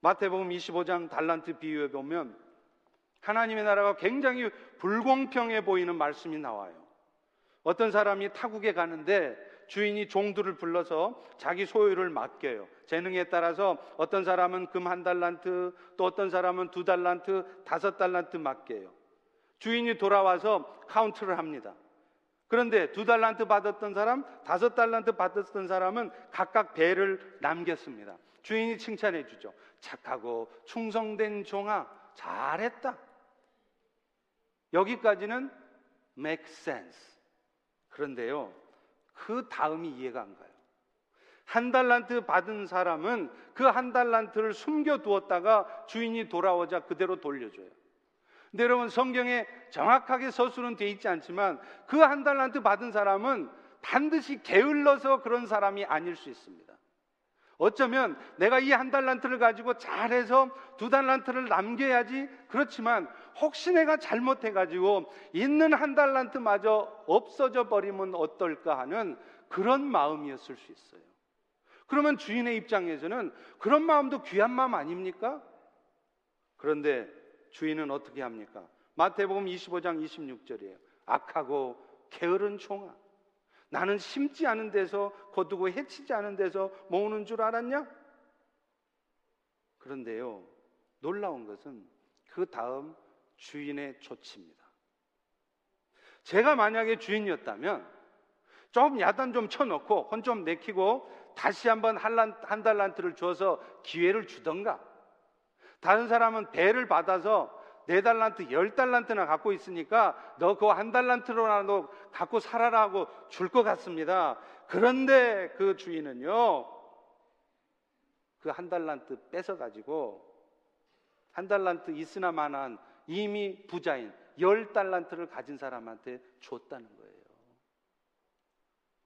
마태복음 25장 달란트 비유에 보면 하나님의 나라가 굉장히 불공평해 보이는 말씀이 나와요. 어떤 사람이 타국에 가는데 주인이 종들을 불러서 자기 소유를 맡겨요. 재능에 따라서 어떤 사람은 금 한 달란트, 또 어떤 사람은 두 달란트, 다섯 달란트 맡겨요. 주인이 돌아와서 카운트를 합니다. 그런데 두 달란트 받았던 사람, 다섯 달란트 받았던 사람은 각각 배를 남겼습니다. 주인이 칭찬해 주죠. 착하고 충성된 종아, 잘했다. 여기까지는 make sense. 그런데요, 그 다음이 이해가 안 가요. 한 달란트 받은 사람은 그 한 달란트를 숨겨두었다가 주인이 돌아오자 그대로 돌려줘요. 근데 여러분 성경에 정확하게 서술은 돼 있지 않지만 그 한 달란트 받은 사람은 반드시 게을러서 그런 사람이 아닐 수 있습니다. 어쩌면 내가 이 한 달란트를 가지고 잘해서 두 달란트를 남겨야지 그렇지만 혹시 내가 잘못해가지고 있는 한 달란트마저 없어져 버리면 어떨까 하는 그런 마음이었을 수 있어요. 그러면 주인의 입장에서는 그런 마음도 귀한 마음 아닙니까? 그런데 주인은 어떻게 합니까? 마태복음 25장 26절이에요. 악하고 게으른 종아. 나는 심지 않은 데서 거두고 해치지 않은 데서 모으는 줄 알았냐? 그런데요, 놀라운 것은 그 다음 주인의 조치입니다. 제가 만약에 주인이었다면 좀 야단 좀 쳐놓고 혼 좀 내키고 다시 한번 한 달란트를 줘서 기회를 주던가 다른 사람은 배를 받아서 네 달란트, 열 달란트나 갖고 있으니까 너 그거 한 달란트로라도 갖고 살아라 고줄 것 같습니다. 그런데 그 주인은요, 그 한 달란트 뺏어가지고 한 달란트 있으나 마나한 이미 부자인 열 달란트를 가진 사람한테 줬다는 거예요.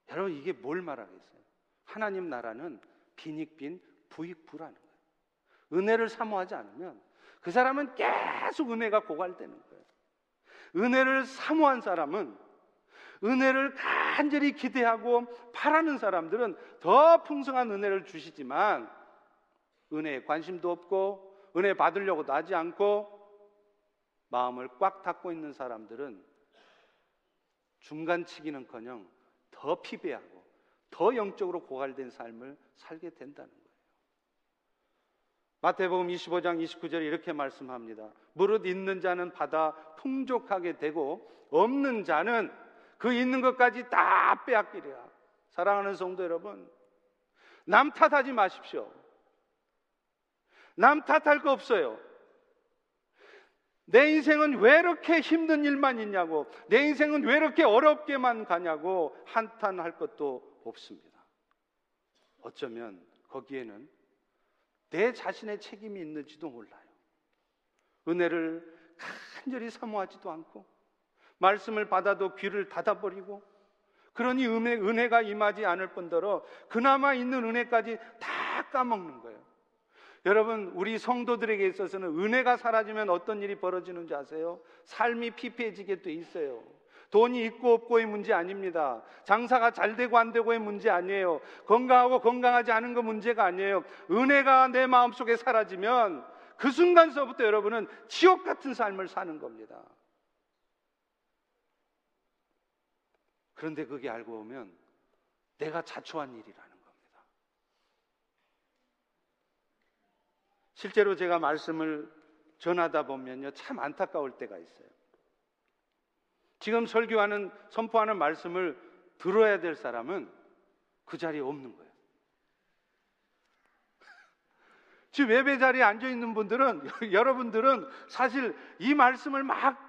여러분 이게 뭘 말하겠어요? 하나님 나라는 빈익빈 부익부라는 거예요. 은혜를 사모하지 않으면 그 사람은 계속 은혜가 고갈되는 거예요. 은혜를 사모한 사람은 은혜를 간절히 기대하고 바라는 사람들은 더 풍성한 은혜를 주시지만 은혜에 관심도 없고 은혜 받으려고도 하지 않고 마음을 꽉 닫고 있는 사람들은 중간치기는커녕 더 피배하고 더 영적으로 고갈된 삶을 살게 된다는 거예요. 마태복음 25장 29절에 이렇게 말씀합니다. 무릇 있는 자는 받아 풍족하게 되고 없는 자는 그 있는 것까지 다 빼앗기리라. 사랑하는 성도 여러분, 남 탓하지 마십시오. 남 탓할 거 없어요. 내 인생은 왜 이렇게 힘든 일만 있냐고, 내 인생은 왜 이렇게 어렵게만 가냐고 한탄할 것도 없습니다. 어쩌면 거기에는 내 자신의 책임이 있는지도 몰라요. 은혜를 간절히 사모하지도 않고, 말씀을 받아도 귀를 닫아버리고, 그러니 은혜, 은혜가 임하지 않을 뿐더러 그나마 있는 은혜까지 다 까먹는 거예요. 여러분, 우리 성도들에게 있어서는 은혜가 사라지면 어떤 일이 벌어지는지 아세요? 삶이 피폐해지게 돼 있어요. 돈이 있고 없고의 문제 아닙니다. 장사가 잘 되고 안 되고의 문제 아니에요. 건강하고 건강하지 않은 거 문제가 아니에요. 은혜가 내 마음속에 사라지면 그 순간서부터 여러분은 지옥 같은 삶을 사는 겁니다. 그런데 그게 알고 보면 내가 자초한 일이라는 실제로 제가 말씀을 전하다 보면요, 참 안타까울 때가 있어요. 지금 설교하는, 선포하는 말씀을 들어야 될 사람은 그 자리에 없는 거예요. 지금 예배 자리에 앉아 있는 분들은, [LAUGHS] 여러분들은 사실 이 말씀을 막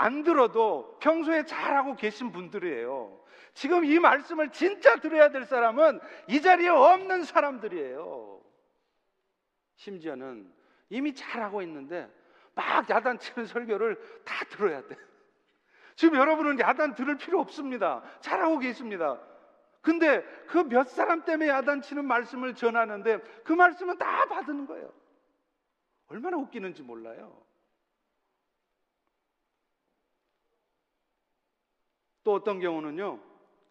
안 들어도 평소에 잘하고 계신 분들이에요. 지금 이 말씀을 진짜 들어야 될 사람은 이 자리에 없는 사람들이에요. 심지어는 이미 잘하고 있는데 막 야단치는 설교를 다 들어야 돼. 지금 여러분은 야단 들을 필요 없습니다. 잘하고 계십니다. 근데 그 몇 사람 때문에 야단치는 말씀을 전하는데 그 말씀은 다 받는 거예요. 얼마나 웃기는지 몰라요. 또 어떤 경우는요,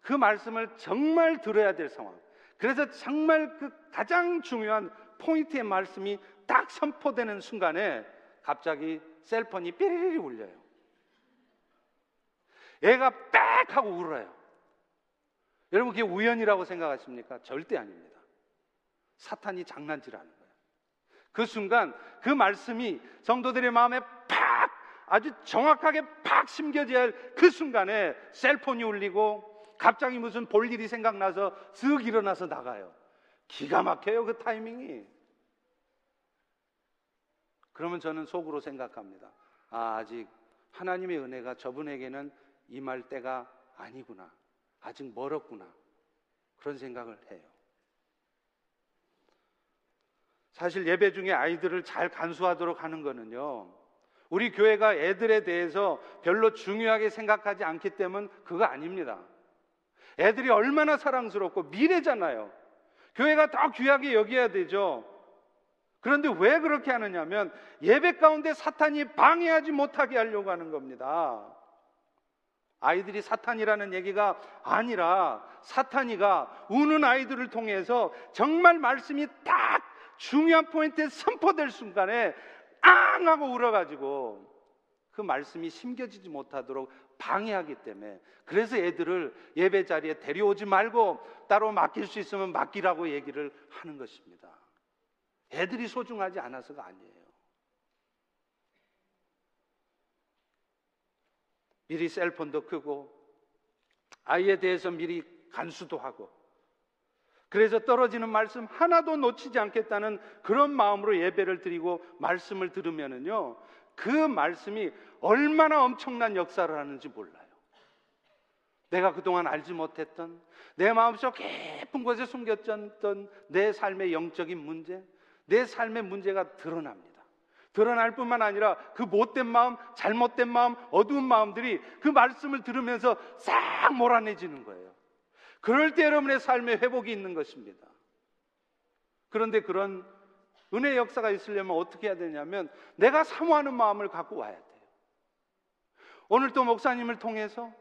그 말씀을 정말 들어야 될 상황. 그래서 정말 그 가장 중요한 포인트의 말씀이 딱 선포되는 순간에 갑자기 셀폰이 삐리리 울려요. 애가 빽 하고 울어요. 여러분 그게 우연이라고 생각하십니까? 절대 아닙니다. 사탄이 장난질하는 거예요. 그 순간 그 말씀이 성도들의 마음에 팍 아주 정확하게 팍 심겨져야 할 그 순간에 셀폰이 울리고 갑자기 무슨 볼 일이 생각나서 쓱 일어나서 나가요. 기가 막혀요 그 타이밍이. 그러면 저는 속으로 생각합니다. 아, 아직 하나님의 은혜가 저분에게는 임할 때가 아니구나. 아직 멀었구나. 그런 생각을 해요. 사실 예배 중에 아이들을 잘 간수하도록 하는 거는요. 우리 교회가 애들에 대해서 별로 중요하게 생각하지 않기 때문 그거 아닙니다. 애들이 얼마나 사랑스럽고 미래잖아요. 교회가 더 귀하게 여겨야 되죠. 그런데 왜 그렇게 하느냐면 예배 가운데 사탄이 방해하지 못하게 하려고 하는 겁니다. 아이들이 사탄이라는 얘기가 아니라 사탄이가 우는 아이들을 통해서 정말 말씀이 딱 중요한 포인트에 선포될 순간에 앙 하고 울어가지고 그 말씀이 심겨지지 못하도록 방해하기 때문에 그래서 애들을 예배 자리에 데려오지 말고 따로 맡길 수 있으면 맡기라고 얘기를 하는 것입니다. 애들이 소중하지 않아서가 아니에요. 미리 셀폰도 끄고 아이에 대해서 미리 간수도 하고 그래서 떨어지는 말씀 하나도 놓치지 않겠다는 그런 마음으로 예배를 드리고 말씀을 들으면은요 그 말씀이 얼마나 엄청난 역사를 하는지 몰라요. 내가 그동안 알지 못했던 내 마음속 깊은 곳에 숨겼던 내 삶의 영적인 문제, 내 삶의 문제가 드러납니다. 드러날 뿐만 아니라 그 못된 마음, 잘못된 마음, 어두운 마음들이 그 말씀을 들으면서 싹 몰아내지는 거예요. 그럴 때 여러분의 삶에 회복이 있는 것입니다. 그런데 그런 은혜 역사가 있으려면 어떻게 해야 되냐면 내가 사모하는 마음을 갖고 와야 돼요. 오늘 또 목사님을 통해서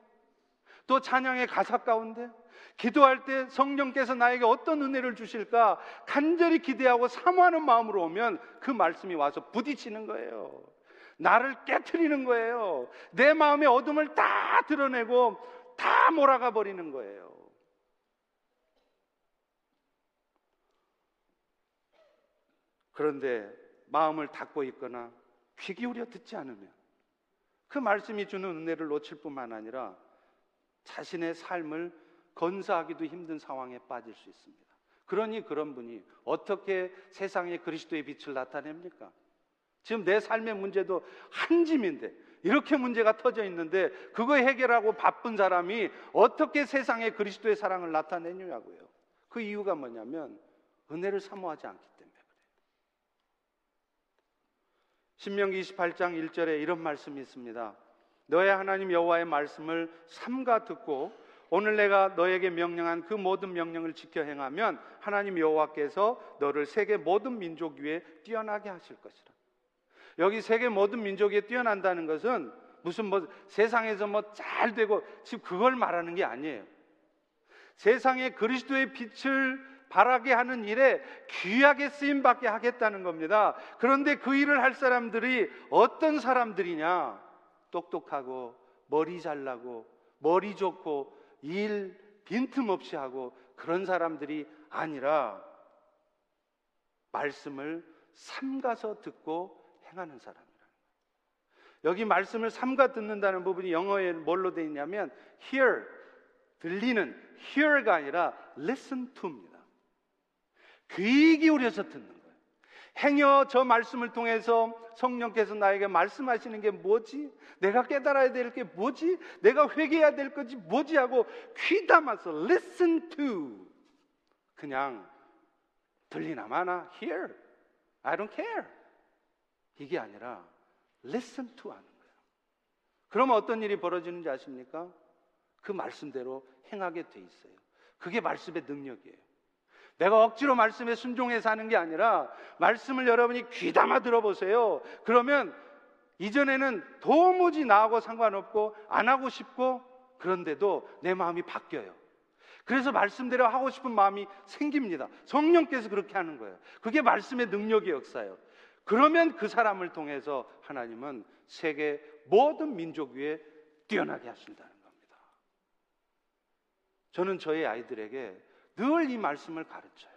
또 찬양의 가사 가운데 기도할 때 성령께서 나에게 어떤 은혜를 주실까 간절히 기대하고 사모하는 마음으로 오면 그 말씀이 와서 부딪히는 거예요. 나를 깨뜨리는 거예요. 내 마음의 어둠을 다 드러내고 다 몰아가 버리는 거예요. 그런데 마음을 닫고 있거나 귀 기울여 듣지 않으면 그 말씀이 주는 은혜를 놓칠 뿐만 아니라 자신의 삶을 건사하기도 힘든 상황에 빠질 수 있습니다. 그러니 그런 분이 어떻게 세상에 그리스도의 빛을 나타냅니까? 지금 내 삶의 문제도 한 짐인데 이렇게 문제가 터져 있는데 그거 해결하고 바쁜 사람이 어떻게 세상에 그리스도의 사랑을 나타내느냐고요. 그 이유가 뭐냐면 은혜를 사모하지 않기 때문에 그래요. 신명기 28장 1절에 이런 말씀이 있습니다. 너의 하나님 여호와의 말씀을 삼가 듣고 오늘 내가 너에게 명령한 그 모든 명령을 지켜 행하면 하나님 여호와께서 너를 세계 모든 민족 위에 뛰어나게 하실 것이라. 여기 세계 모든 민족 위에 뛰어난다는 것은 무슨 뭐 세상에서 뭐 잘 되고 지금 그걸 말하는 게 아니에요. 세상에 그리스도의 빛을 바라게 하는 일에 귀하게 쓰임 받게 하겠다는 겁니다. 그런데 그 일을 할 사람들이 어떤 사람들이냐? 똑똑하고 머리 잘나고 머리 좋고 일 빈틈없이 하고 그런 사람들이 아니라 말씀을 삼가서 듣고 행하는 사람이라는 거예요. 여기 말씀을 삼가 듣는다는 부분이 영어에 뭘로 되어 있냐면 hear 들리는 hear가 아니라 listen to입니다. 귀 기울여서 듣는 거예요. 행여 저 말씀을 통해서 성령께서 나에게 말씀하시는 게 뭐지? 내가 깨달아야 될 게 뭐지? 내가 회개해야 될 것이 뭐지? 하고 귀 담아서 listen to 그냥 들리나 마나 hear I don't care 이게 아니라 listen to 하는 거예요. 그러면 어떤 일이 벌어지는지 아십니까? 그 말씀대로 행하게 돼 있어요. 그게 말씀의 능력이에요. 내가 억지로 말씀에 순종해서 하는 게 아니라 말씀을 여러분이 귀담아 들어보세요. 그러면 이전에는 도무지 나하고 상관없고 안 하고 싶고 그런데도 내 마음이 바뀌어요. 그래서 말씀대로 하고 싶은 마음이 생깁니다. 성령께서 그렇게 하는 거예요. 그게 말씀의 능력의 역사예요. 그러면 그 사람을 통해서 하나님은 세계 모든 민족 위에 뛰어나게 하신다는 겁니다. 저는 저희 아이들에게 늘 이 말씀을 가르쳐요.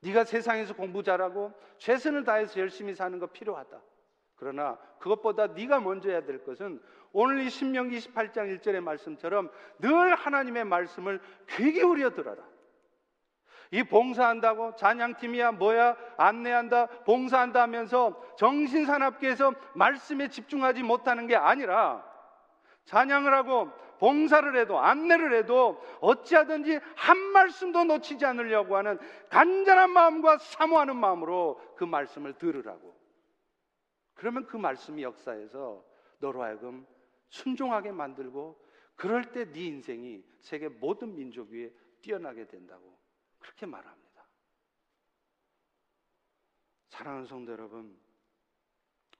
네가 세상에서 공부 잘하고 최선을 다해서 열심히 사는 거 필요하다. 그러나 그것보다 네가 먼저 해야 될 것은 오늘 이 신명기 28장 1절의 말씀처럼 늘 하나님의 말씀을 귀 기울여 들어라. 이 봉사한다고 찬양팀이야 뭐야 안내한다 봉사한다 하면서 정신사납게 서 말씀에 집중하지 못하는 게 아니라 찬양을 하고 봉사를 해도 안내를 해도 어찌하든지 한 말씀도 놓치지 않으려고 하는 간절한 마음과 사모하는 마음으로 그 말씀을 들으라고 그러면 그 말씀이 역사에서 너로 하여금 순종하게 만들고 그럴 때 네 인생이 세계 모든 민족 위에 뛰어나게 된다고 그렇게 말합니다. 사랑하는 성도 여러분,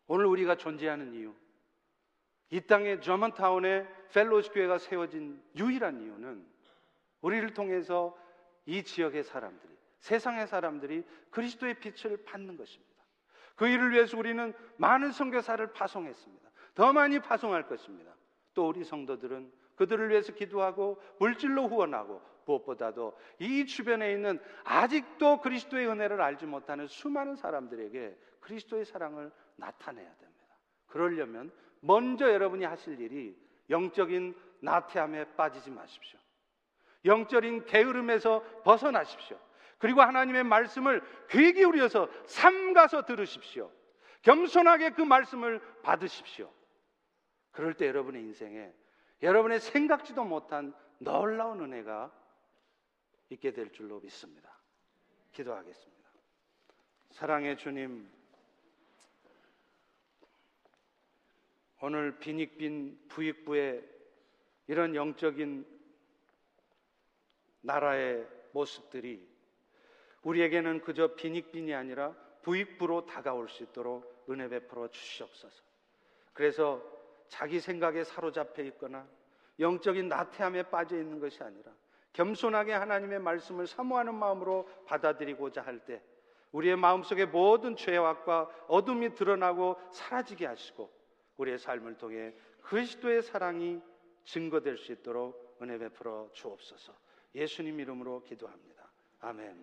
오늘 우리가 존재하는 이유, 이 땅에 저먼타운에 펠로시 교회가 세워진 유일한 이유는 우리를 통해서 이 지역의 사람들이, 세상의 사람들이 그리스도의 빛을 받는 것입니다. 그 일을 위해서 우리는 많은 선교사를 파송했습니다. 더 많이 파송할 것입니다. 또 우리 성도들은 그들을 위해서 기도하고 물질로 후원하고 무엇보다도 이 주변에 있는 아직도 그리스도의 은혜를 알지 못하는 수많은 사람들에게 그리스도의 사랑을 나타내야 됩니다. 그러려면 먼저 여러분이 하실 일이 영적인 나태함에 빠지지 마십시오. 영적인 게으름에서 벗어나십시오. 그리고 하나님의 말씀을 귀 기울여서 삼가서 들으십시오. 겸손하게 그 말씀을 받으십시오. 그럴 때 여러분의 인생에 여러분의 생각지도 못한 놀라운 은혜가 있게 될 줄로 믿습니다. 기도하겠습니다. 사랑의 주님, 오늘 빈익빈 부익부의 이런 영적인 나라의 모습들이 우리에게는 그저 빈익빈이 아니라 부익부로 다가올 수 있도록 은혜 베풀어 주시옵소서. 그래서 자기 생각에 사로잡혀 있거나 영적인 나태함에 빠져 있는 것이 아니라 겸손하게 하나님의 말씀을 사모하는 마음으로 받아들이고자 할 때 우리의 마음속에 모든 죄악과 어둠이 드러나고 사라지게 하시고 우리의 삶을 통해 그리스도의 사랑이 증거될 수 있도록 은혜 베풀어 주옵소서. 예수님 이름으로 기도합니다. 아멘.